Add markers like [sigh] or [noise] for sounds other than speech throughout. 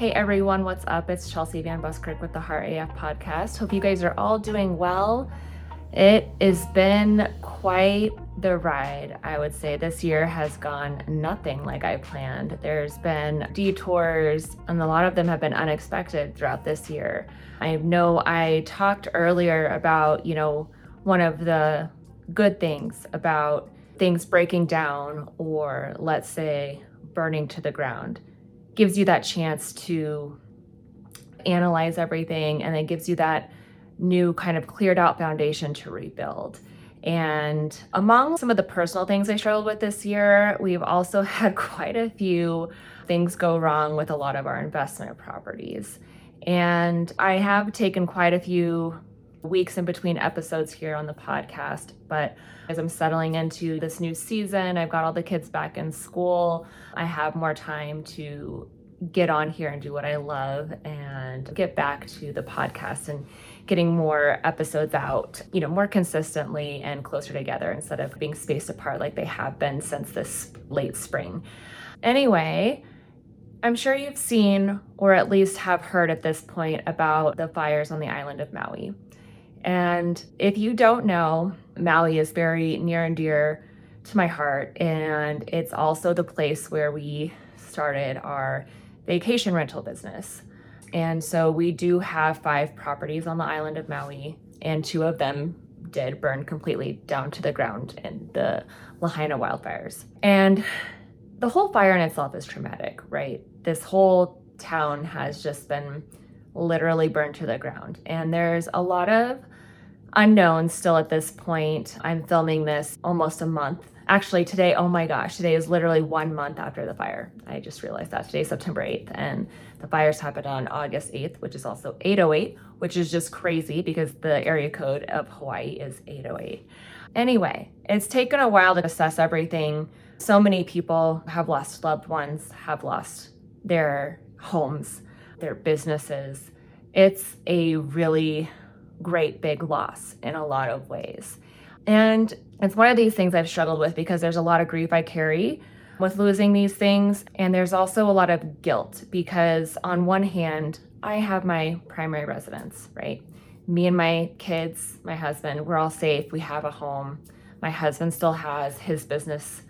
Hey everyone, what's up? It's Chelsea Van Buskirk with the Heart AF podcast. Hope you guys are all doing well. It has been quite the ride, I would say. This year has gone nothing like I planned. There's been detours, and a lot of them have been unexpected throughout this year. I know I talked earlier about, you know, one of the good things about things breaking down or, let's say, burning to the ground gives you that chance to analyze everything and then gives you that new kind of cleared out foundation to rebuild. And among some of the personal things I struggled with this year, we've also [laughs] had quite a few things go wrong with a lot of our investment properties. And I have taken quite a few weeks in between episodes here on the podcast, but as I'm settling into this new season, I've got all the kids back in school. I have more time to get on here and do what I love and get back to the podcast and getting more episodes out, you know, more consistently and closer together instead of being spaced apart like they have been since this late spring. Anyway, I'm sure you've seen or at least have heard at this point about the fires on the island of Maui. And if you don't know, Maui is very near and dear to my heart. And it's also the place where we started our vacation rental business. And so we do have five properties on the island of Maui, and two of them did burn completely down to the ground in the Lahaina wildfires. And the whole fire in itself is traumatic, right? This whole town has just been literally burned to the ground. And there's a lot of unknowns still at this point. I'm filming this almost a month. Actually today oh my gosh today is literally one month after the fire. I just realized that. Today september 8th and the fires happened on august 8th which is also 808 which is just crazy because the area code of hawaii is 808 anyway it's taken a while to assess everything. So many people have lost loved ones have lost their homes their businesses. It's a really great big loss in a lot of ways and it's one of these things I've struggled with because there's a lot of grief I carry with losing these things. And there's also a lot of guilt because, on one hand, I have my primary residence, right? Me and my kids, my husband, we're all safe. We have a home. My husband still has his business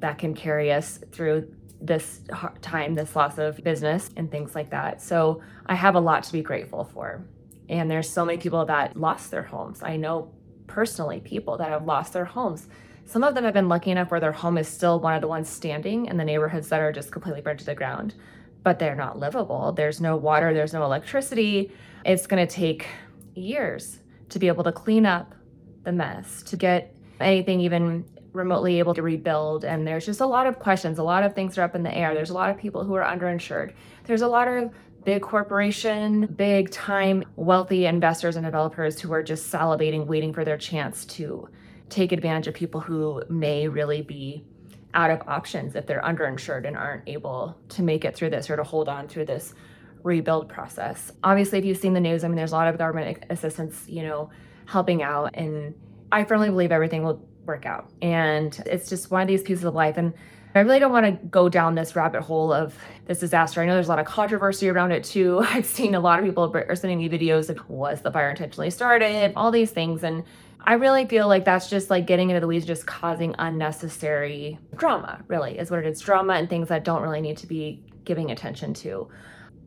that can carry us through this time, this loss of business, and things like that. So I have a lot to be grateful for. And there's so many people that lost their homes. I know personally people that have lost their homes. Some of them have been lucky enough where their home is still one of the ones standing in the neighborhoods that are just completely burned to the ground, but they're not livable. There's no water, there's no electricity. It's going to take years to be able to clean up the mess, to get anything even remotely able to rebuild. And there's just a lot of questions. A lot of things are up in the air. There's a lot of people who are underinsured. There's a lot of big corporation, big time wealthy investors and developers who are just salivating, waiting for their chance to take advantage of people who may really be out of options if they're underinsured and aren't able to make it through this or to hold on through this rebuild process. Obviously, if you've seen the news, I mean, there's a lot of government assistance, you know, helping out. And I firmly believe everything will work out. And it's just one of these pieces of life. And I really don't want to go down this rabbit hole of this disaster. I know there's a lot of controversy around it too. [laughs] I've seen a lot of people are sending me videos of was the fire intentionally started, all these things. And I really feel like that's just like getting into the weeds, just causing unnecessary drama, really, is what it is drama and things that don't really need to be giving attention to.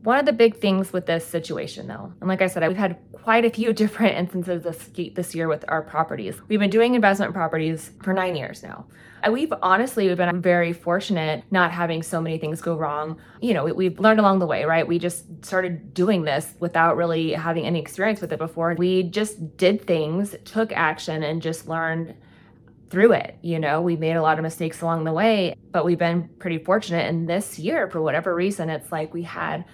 One of the big things with this situation, though, and like I said, we've had quite a few [laughs] different instances this, this year with our properties. We've been doing investment properties for nine years now. And we've honestly we've been very fortunate not having so many things go wrong. You know, we, have learned along the way, right? We just started doing this without really having any experience with it before. We just did things, took action, and just learned through it. You know, we made a lot of mistakes along the way, but we've been pretty fortunate. And this year, for whatever reason, it's like we had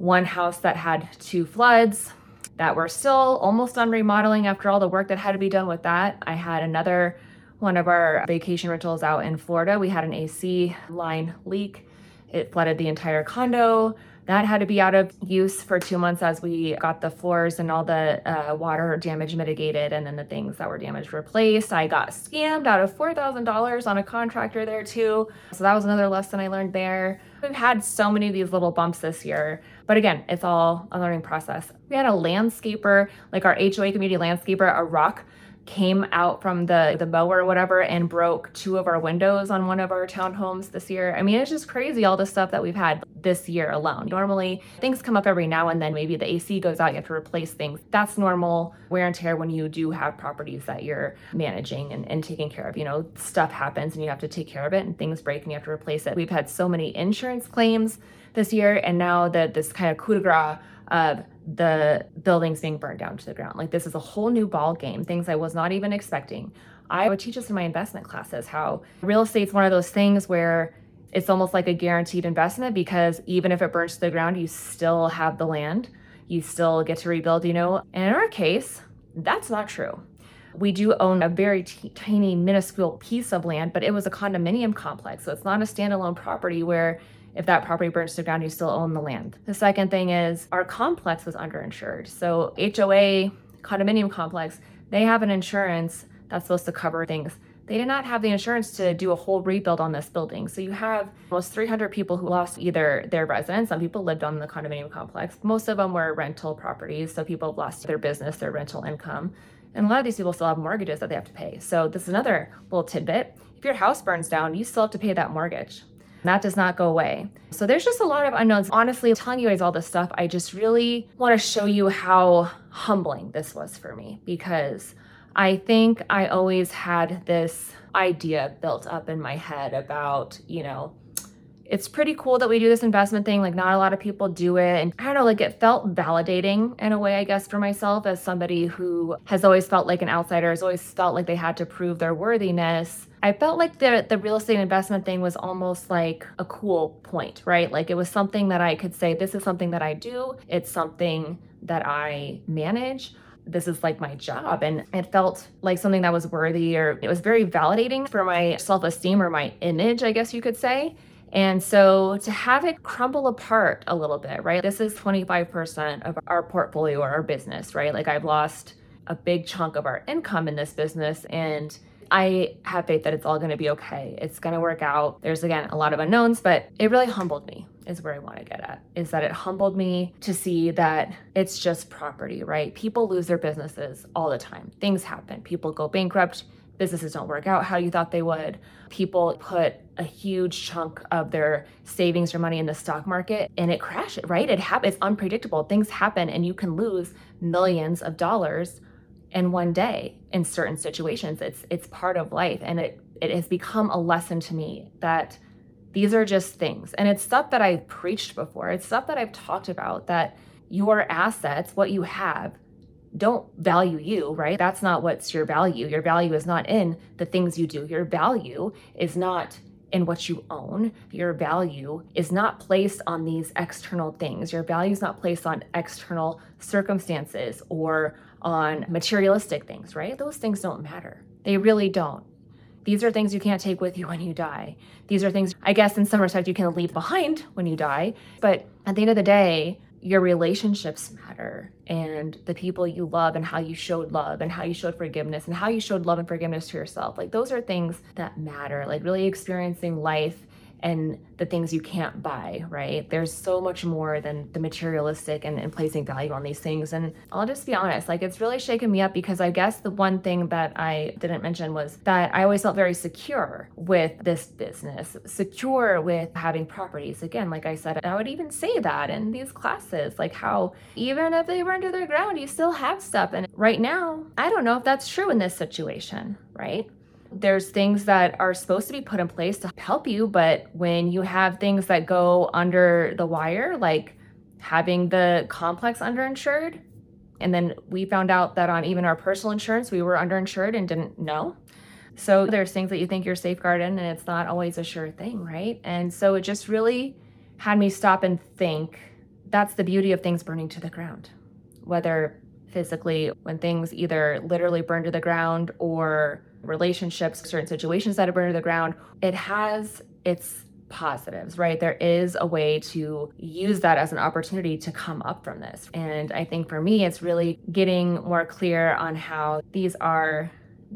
one house that had two floods that were still almost done remodeling after all the work that had to be done with that. I had another one of our vacation rentals out in Florida. We had an AC line leak. It flooded the entire condo. That had to be out of use for two months as we got the floors and all the uh, water damage mitigated and then the things that were damaged replaced. I got scammed out of $4,000 on a contractor there too. So that was another lesson I learned there. We've had so many of these little bumps this year, but again, it's all a learning process. We had a landscaper, like our HOA community landscaper, a rock came out from the the mower or whatever and broke two of our windows on one of our townhomes this year. I mean, it's just crazy all the stuff that we've had this year alone. Normally, things come up every now and then. Maybe the AC goes out, you have to replace things. That's normal wear and tear when you do have properties that you're managing and, and taking care of. You know, stuff happens and you have to take care of it and things break and you have to replace it. We've had so many insurance claims this year and now that this kind of coup de grace of the buildings being burned down to the ground. Like this is a whole new ball game, things I was not even expecting. I would teach us in my investment classes how real estate's one of those things where it's almost like a guaranteed investment because even if it burns to the ground, you still have the land. You still get to rebuild, you know. And in our case, that's not true. We do own a very t- tiny, minuscule piece of land, but it was a condominium complex. So it's not a standalone property where if that property burns to the ground, you still own the land. The second thing is our complex was underinsured. So HOA condominium complex, they have an insurance that's supposed to cover things. They did not have the insurance to do a whole rebuild on this building. So you have almost 300 people who lost either their residence. Some people lived on the condominium complex. Most of them were rental properties. So people lost their business, their rental income. And a lot of these people still have mortgages that they have to pay. So this is another little tidbit. If your house burns down, you still have to pay that mortgage. That does not go away. So there's just a lot of unknowns. Honestly, telling you guys all this stuff, I just really want to show you how humbling this was for me because I think I always had this idea built up in my head about, you know, it's pretty cool that we do this investment thing. Like, not a lot of people do it. And I don't know, like, it felt validating in a way, I guess, for myself as somebody who has always felt like an outsider, has always felt like they had to prove their worthiness. I felt like the the real estate investment thing was almost like a cool point, right? Like it was something that I could say, this is something that I do. It's something that I manage. This is like my job. And it felt like something that was worthy or it was very validating for my self esteem or my image, I guess you could say. And so to have it crumble apart a little bit, right? This is 25% of our portfolio or our business, right? Like I've lost a big chunk of our income in this business and I have faith that it's all going to be okay. It's going to work out. There's again a lot of unknowns, but it really humbled me is where I want to get at. Is that it humbled me to see that it's just property, right? People lose their businesses all the time. Things happen. People go bankrupt. Businesses don't work out how you thought they would. People put a huge chunk of their savings or money in the stock market and it crashes, right? It happens. It's unpredictable. Things happen and you can lose millions of dollars in one day in certain situations. It's it's part of life and it it has become a lesson to me that these are just things. And it's stuff that I've preached before. It's stuff that I've talked about that your assets, what you have, don't value you, right? That's not what's your value. Your value is not in the things you do. Your value is not in what you own. Your value is not placed on these external things. Your value is not placed on external circumstances or on materialistic things, right? Those things don't matter. They really don't. These are things you can't take with you when you die. These are things, I guess, in some respect, you can leave behind when you die. But at the end of the day, your relationships matter and the people you love and how you showed love and how you showed forgiveness and how you showed love and forgiveness to yourself. Like, those are things that matter. Like, really experiencing life and the things you can't buy, right? There's so much more than the materialistic and, and, placing value on these things. And I'll just be honest, like it's really shaken me up because I guess the one thing that I didn't mention was that I always felt very secure with this business, secure with having properties. Again, like I said, I would even say that in these classes, like how even if they burn to the ground, you still have stuff. And right now, I don't know if that's true in this situation, right? There's things that are supposed to be put in place to help you, but when you have things that go under the wire, like having the complex underinsured, and then we found out that on even our personal insurance, we were underinsured and didn't know. So there's things that you think you're safeguarded in, and it's not always a sure thing, right? And so it just really had me stop and think that's the beauty of things burning to the ground. Whether physically, when things either literally burn to the ground or relationships, certain situations that have burned to the ground, it has its positives, right? There is a way to use that as an opportunity to come up from this. And I think for me, it's really getting more clear on how these are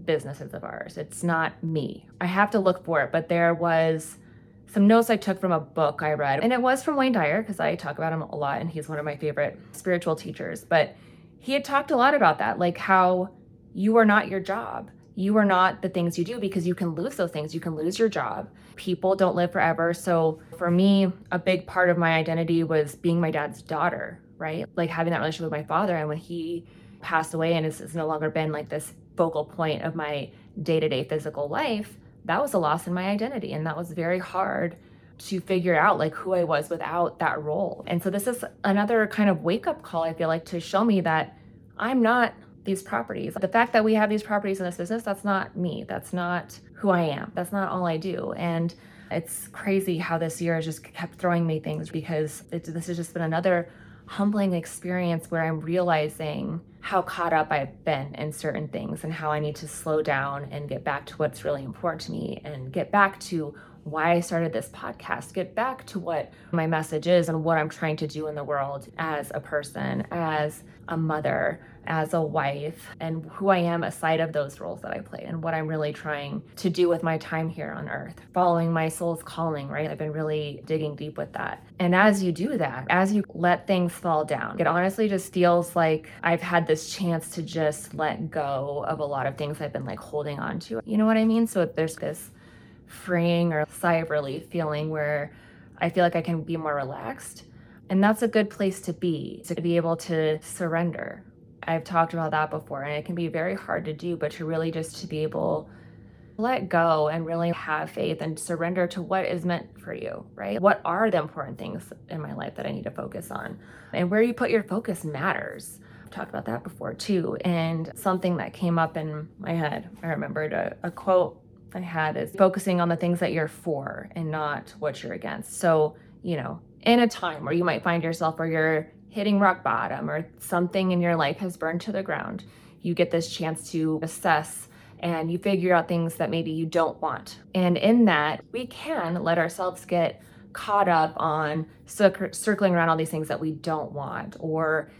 businesses of ours. It's not me. I have to look for it, but there was some notes I took from a book I read, and it was from Wayne Dyer because I talk about him a lot and he's one of my favorite spiritual teachers. But he had talked a lot about that, like how you are not your job. You are not the things you do because you can lose those things. You can lose your job. People don't live forever. So for me, a big part of my identity was being my dad's daughter, right? Like having that relationship with my father. And when he passed away and it's no longer been like this focal point of my day to day physical life, that was a loss in my identity. And that was very hard to figure out like who I was without that role. And so this is another kind of wake up call, I feel like, to show me that I'm not these properties. The fact that we have these properties in this business, that's not me. That's not who I am. That's not all I do. And it's crazy how this year has just kept throwing me things because it, this has just been another humbling experience where I'm realizing how caught up I've been in certain things and how I need to slow down and get back to what's really important to me and get back to why I started this podcast, get back to what my message is and what I'm trying to do in the world as a person, as a mother, as a wife, and who I am aside of those roles that I play and what I'm really trying to do with my time here on earth, following my soul's calling, right? I've been really digging deep with that. And as you do that, as you let things fall down, it honestly just feels like I've had this chance to just let go of a lot of things I've been like holding on to. You know what I mean? So there's this freeing or sigh of relief feeling where I feel like I can be more relaxed. And that's a good place to be, to be able to surrender. I've talked about that before, and it can be very hard to do, but to really just to be able to let go and really have faith and surrender to what is meant for you, right? What are the important things in my life that I need to focus on? And where you put your focus matters. I've talked about that before too. And something that came up in my head, I remembered a, a quote I had is focusing on the things that you're for and not what you're against. So, you know, in a time where you might find yourself where you're hitting rock bottom or something in your life has burned to the ground, you get this chance to assess and you figure out things that maybe you don't want. And in that, we can let ourselves get caught up on circling around all these things that we don't want or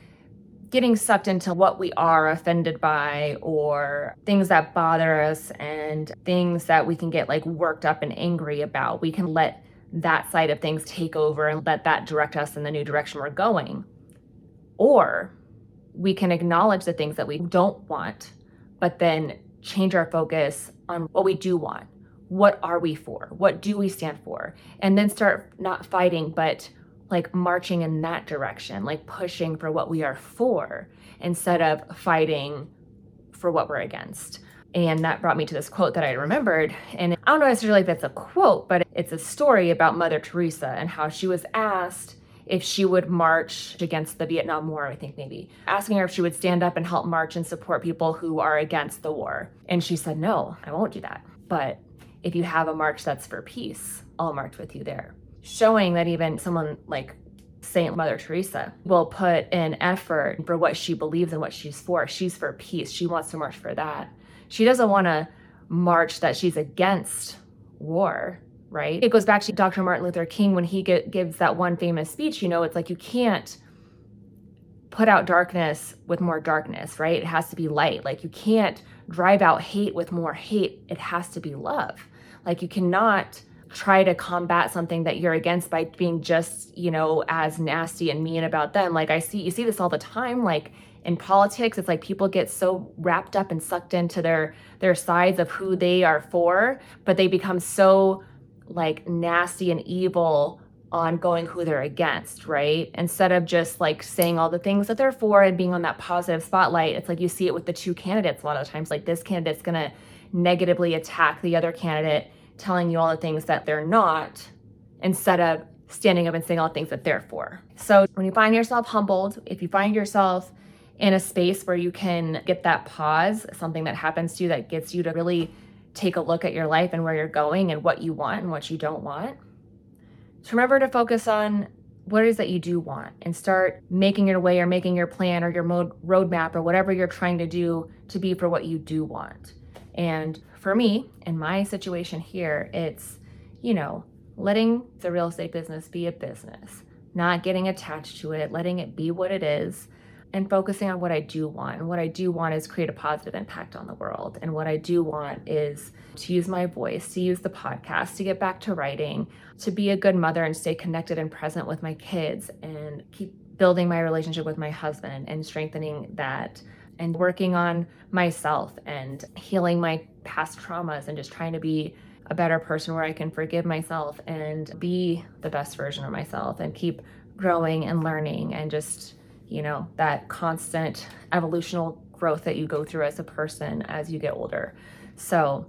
getting sucked into what we are offended by or things that bother us and things that we can get like worked up and angry about. We can let that side of things take over and let that direct us in the new direction we're going. Or we can acknowledge the things that we don't want, but then change our focus on what we do want. What are we for? What do we stand for? And then start not fighting, but like marching in that direction, like pushing for what we are for instead of fighting for what we're against. And that brought me to this quote that I remembered. And I don't know necessarily if it's a quote, but it's a story about Mother Teresa and how she was asked if she would march against the Vietnam War, I think maybe, asking her if she would stand up and help march and support people who are against the war. And she said, No, I won't do that. But if you have a march that's for peace, I'll march with you there showing that even someone like Saint Mother Teresa will put in effort for what she believes and what she's for. She's for peace. She wants to march for that. She doesn't want to march that she's against war, right? It goes back to Dr. Martin Luther King when he get, gives that one famous speech. You know, it's like you can't put out darkness with more darkness, right? It has to be light. Like you can't drive out hate with more hate. It has to be love. Like you cannot try to combat something that you're against by being just, you know, as nasty and mean about them. Like I see you see this all the time like in politics it's like people get so wrapped up and sucked into their their sides of who they are for, but they become so like nasty and evil on going who they're against, right? Instead of just like saying all the things that they're for and being on that positive spotlight, it's like you see it with the two candidates a lot of times. Like this candidate's gonna negatively attack the other candidate telling you all the things that they're not instead of standing up and saying all the things that they're for. So when you find yourself humbled, if you find yourself in a space where you can get that pause, something that happens to you that gets you to really take a look at your life and where you're going and what you want and what you don't want. So remember to focus on what it is that you do want and start making your way or making your plan or your mode roadmap or whatever you're trying to do to be for what you do want. And for me, in my situation here, it's, you know, letting the real estate business be a business, not getting attached to it, letting it be what it is, and focusing on what I do want. And what I do want is create a positive impact on the world. And what I do want is to use my voice, to use the podcast, to get back to writing, to be a good mother and stay connected and present with my kids and keep building my relationship with my husband and strengthening that and working on myself and healing my past traumas and just trying to be a better person where I can forgive myself and be the best version of myself and keep growing and learning and just, you know, that constant evolutional growth that you go through as a person as you get older. So,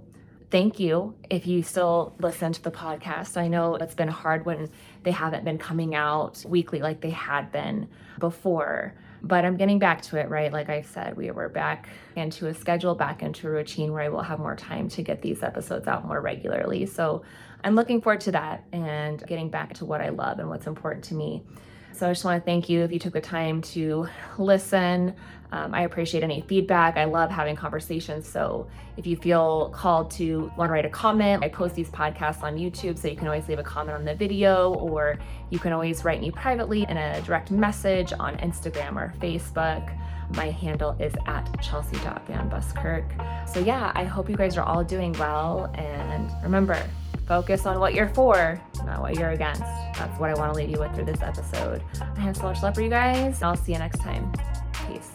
thank you if you still listen to the podcast. I know it's been hard when they haven't been coming out weekly like they had been before but I'm getting back to it, right? Like I said, we were back into a schedule, back into a routine where I will have more time to get these episodes out more regularly. So I'm looking forward to that and getting back to what I love and what's important to me. So I just want to thank you if you took the time to listen. Um, I appreciate any feedback. I love having conversations. So if you feel called to want to write a comment, I post these podcasts on YouTube, so you can always leave a comment on the video, or you can always write me privately in a direct message on Instagram or Facebook. My handle is at chelsea.vanbuskirk. So yeah, I hope you guys are all doing well. And remember, focus on what you're for, not what you're against. That's what I want to leave you with through this episode. I have so much love for you guys. I'll see you next time. Peace.